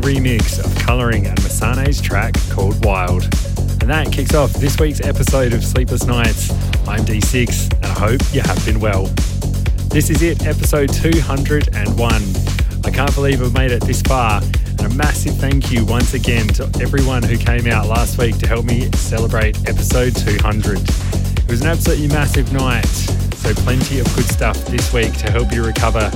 Remix of Colouring and Massane's track called Wild. And that kicks off this week's episode of Sleepless Nights. I'm D6 and I hope you have been well. This is it, episode 201. I can't believe I've made it this far. And a massive thank you once again to everyone who came out last week to help me celebrate episode 200. It was an absolutely massive night, so plenty of good stuff this week to help you recover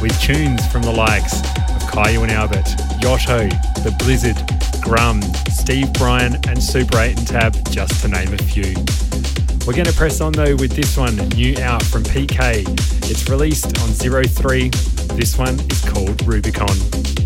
with tunes from the likes Kyau and Albert, Yotto, The Blizzard, Grum, Steve Brian, and Super 8 and Tab, just to name a few. We're going to press on though with this one, new out from PK. It's released on 03. This one is called Rubicon.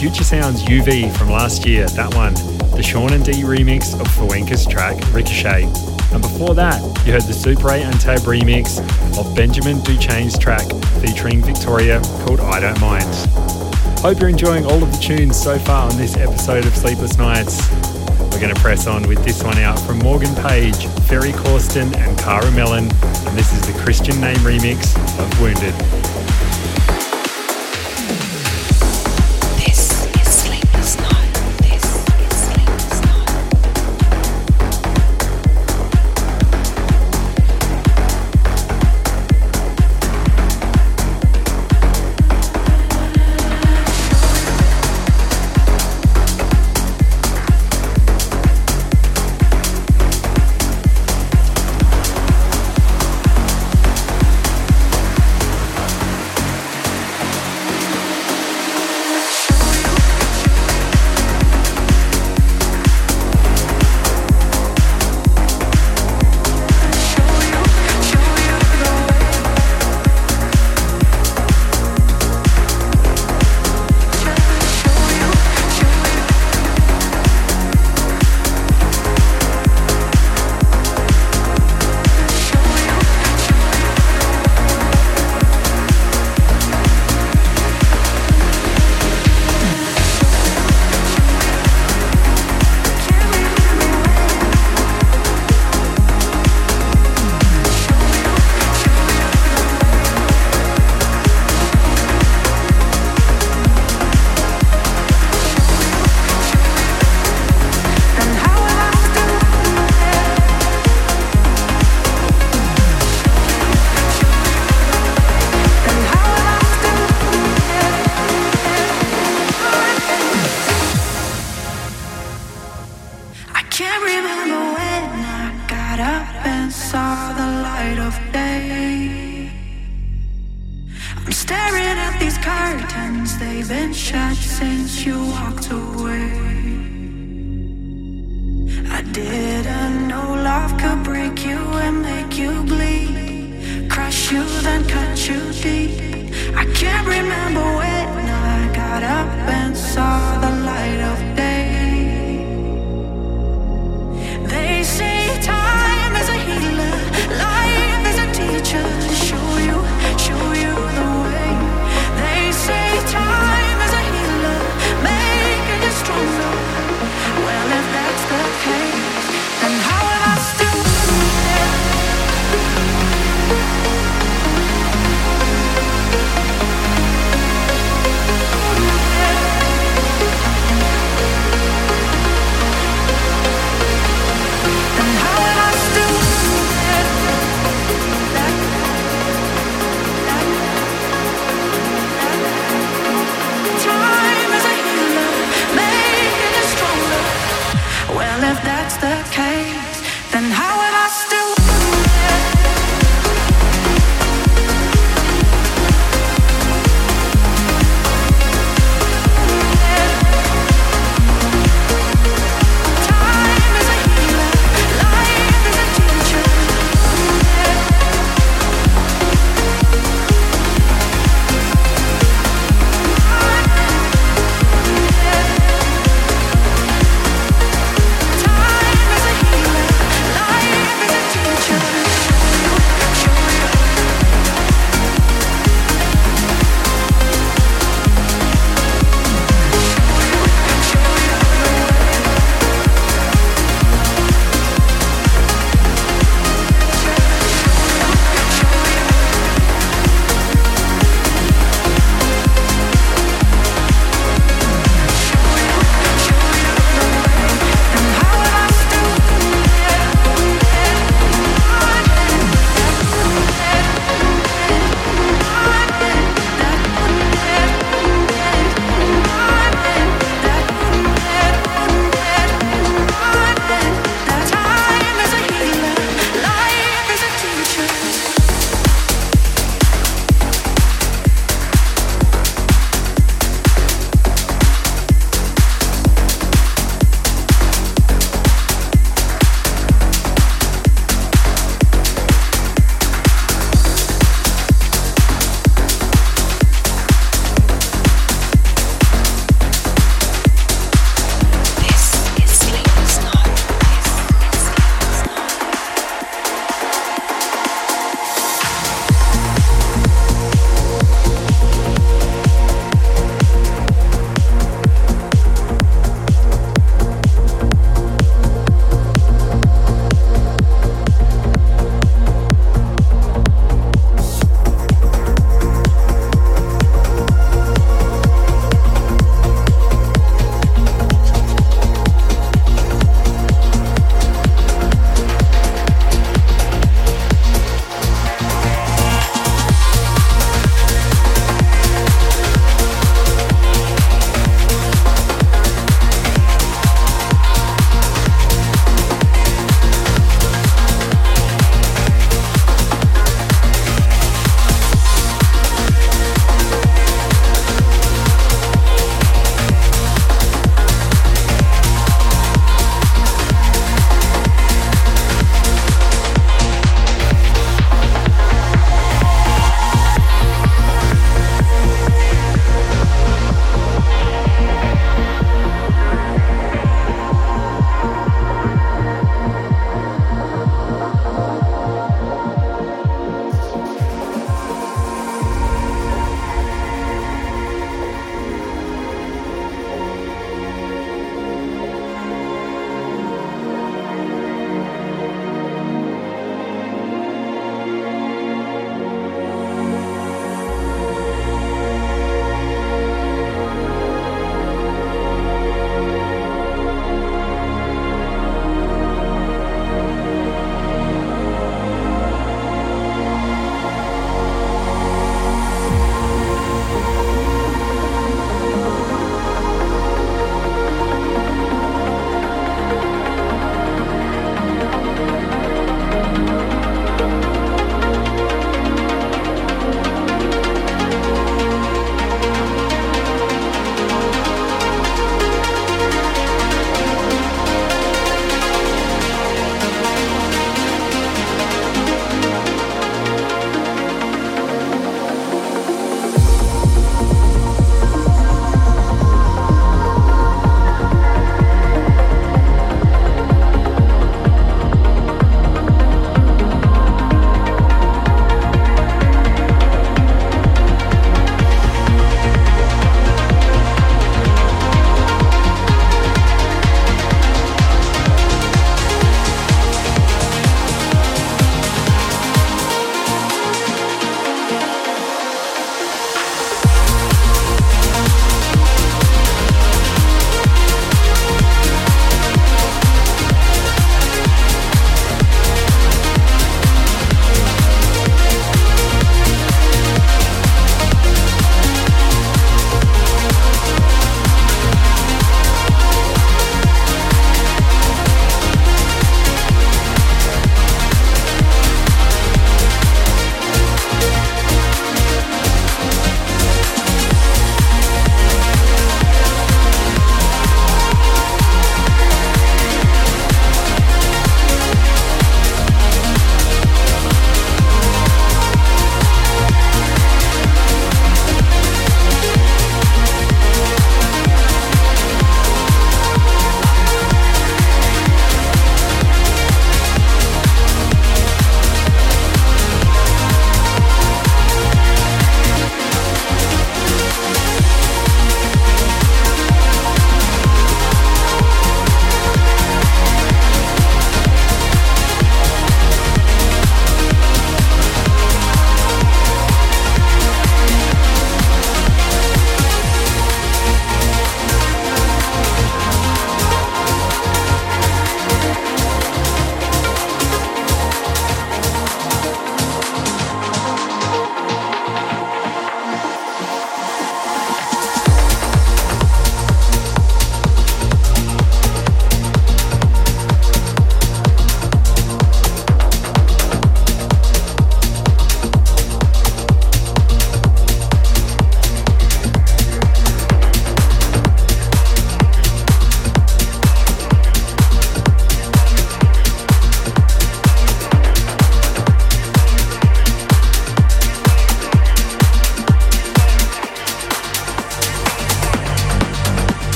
Future Sounds UV from last year, that one, the Sean and Dee remix of Fuekna's track Ricochet. And before that, you heard the Super 8 and Tab remix of Benjamin Duchenne's track featuring Victoriya called I Don't Mind. Hope you're enjoying all of the tunes so far on this episode of Sleepless Nights. We're going to press on with this one out from Morgan Page, Ferry Corsten, and Cara Melin, and this is the Kristian Niarn remix of Wounded.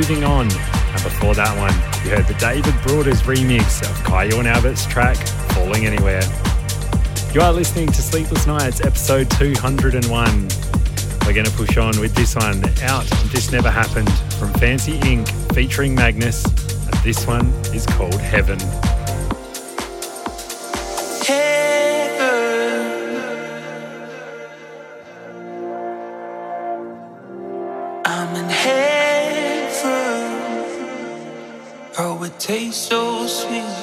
Moving On. And before that one, you heard the David Broaders remix of Kyau and Albert's track, Falling Anywhere. You are listening to Sleepless Nights, episode 201. We're going to push on with this one, Out This Never Happened, from Fancy Inc., featuring Magnus. And this one is called Heaven. Taste so sweet.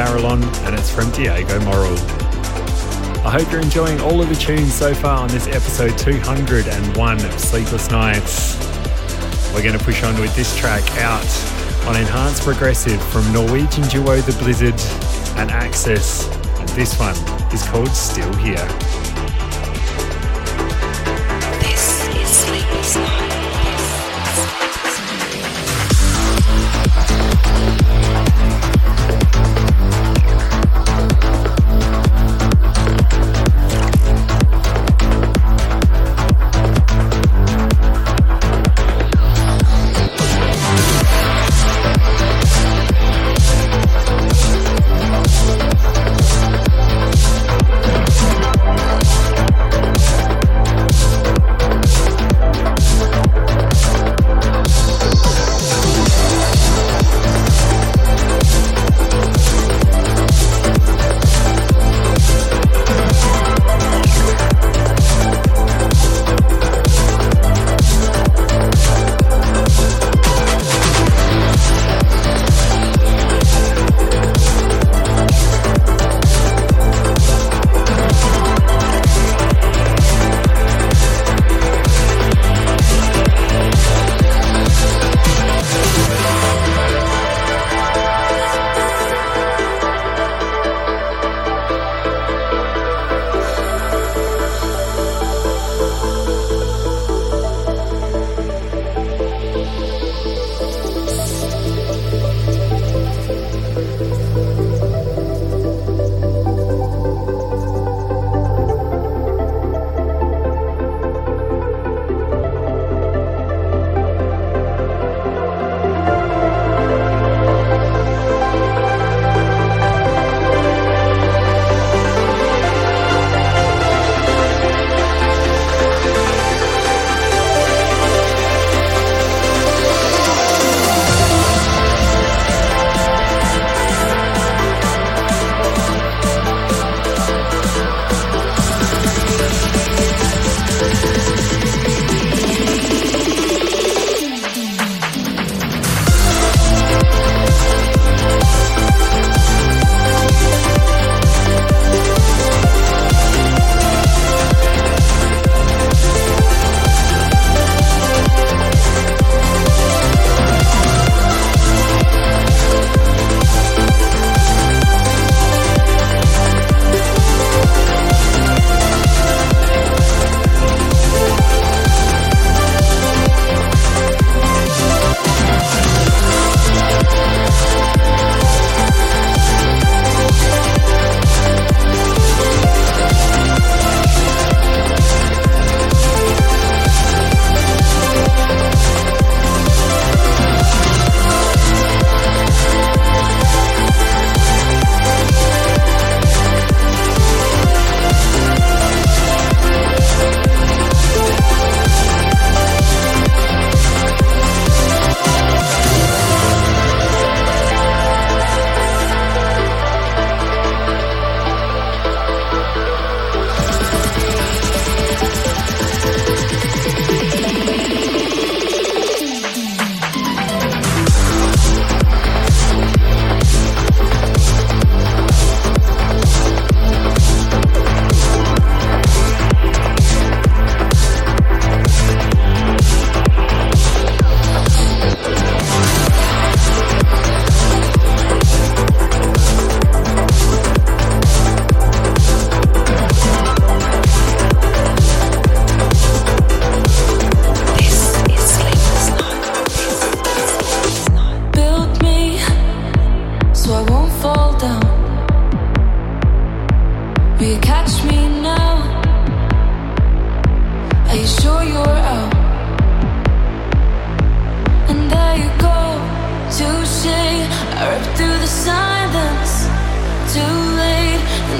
Farallon and it's from Diego Morrill. I hope you're enjoying all of the tunes so far on this episode 201 of Sleepless Nights. We're going to push on with this track out on Enhanced Progressive from Norwegian duo The Blizzard and Axis. And this one is called Still Here.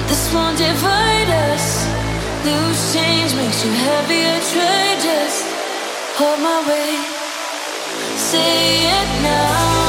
This won't divide us. Loose change makes you heavier. Try just hold my weight. Say it now.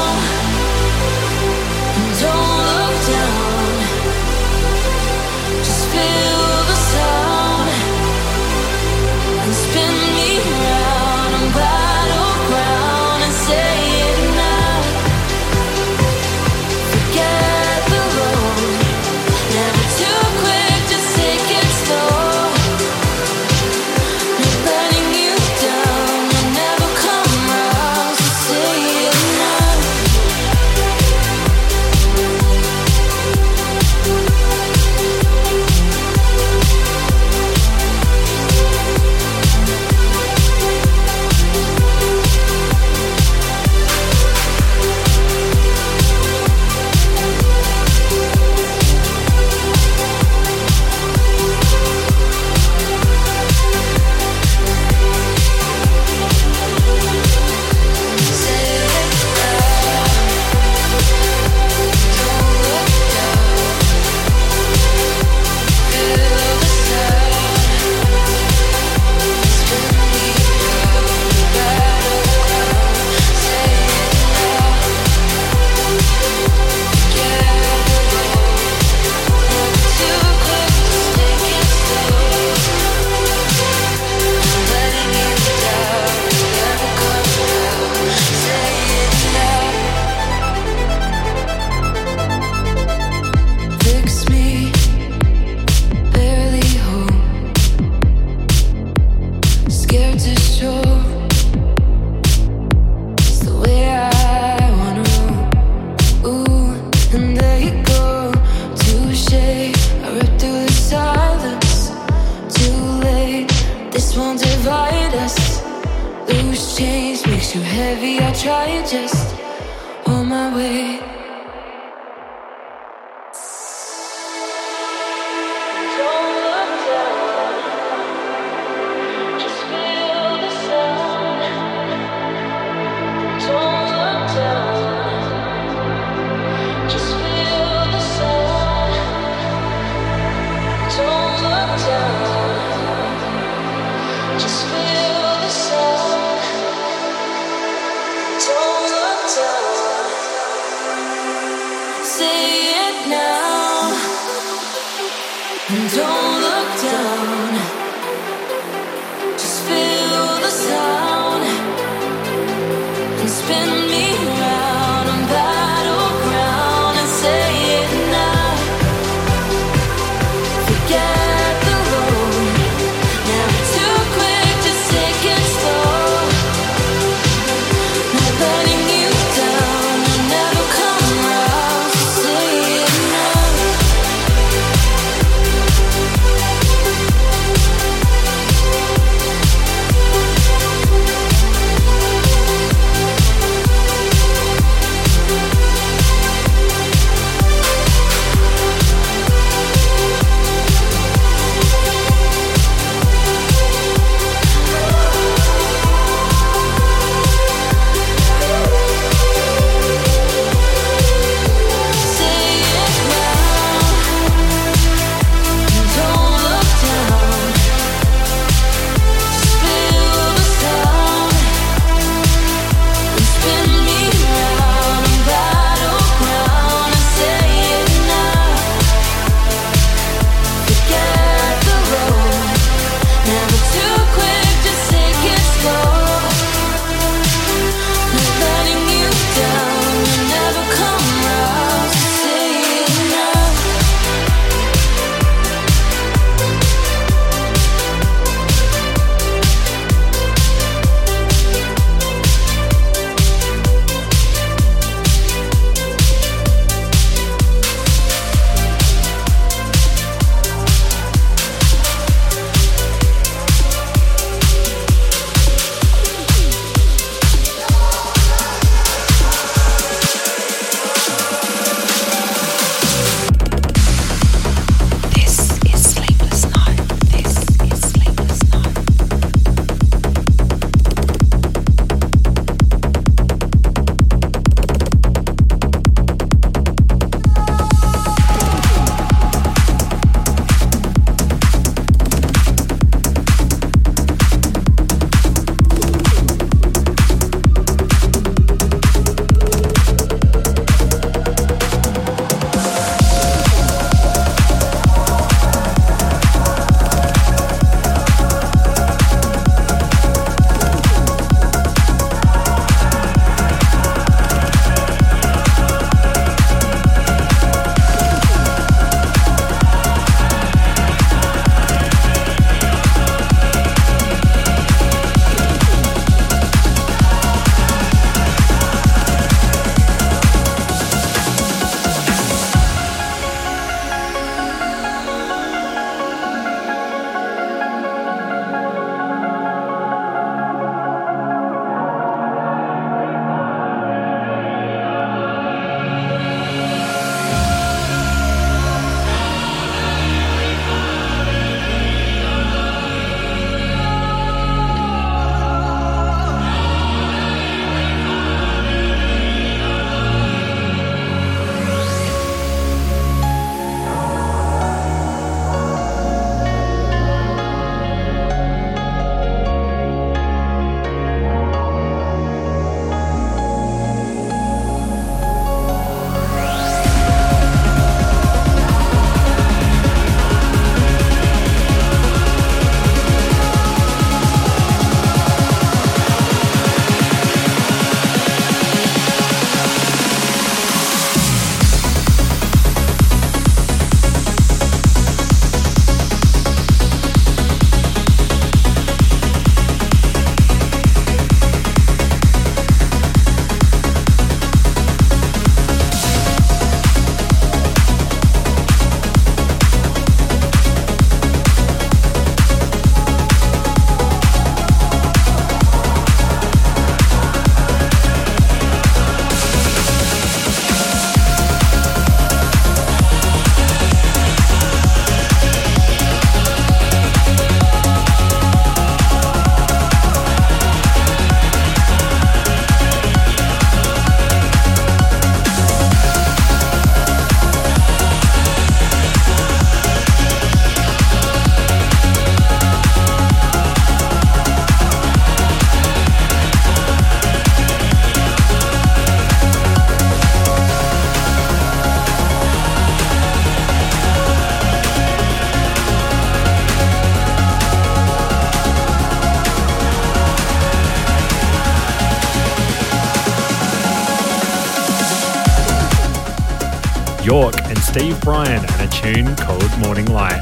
Brian and a tune called Morning Light.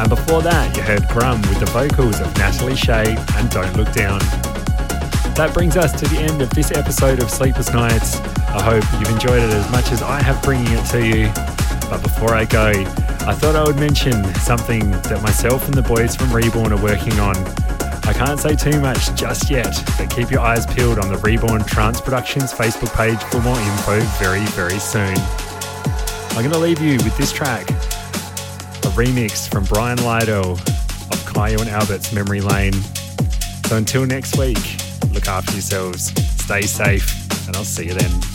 And before that, you heard Grum with the vocals of Natalie Shay and Don't Look Down. That brings us to the end of this episode of Sleepless Nights. I hope you've enjoyed it as much as I have bringing it to you. But before I go, I thought I would mention something that myself and the boys from Reborn are working on. I can't say too much just yet, but keep your eyes peeled on the Reborn Trance Productions Facebook page for more info very, very soon. I'm going to leave you with this track, a remix from Bryn Liedl of Kyau and Albert's Memory Lane. So until next week, look after yourselves, stay safe, and I'll see you then.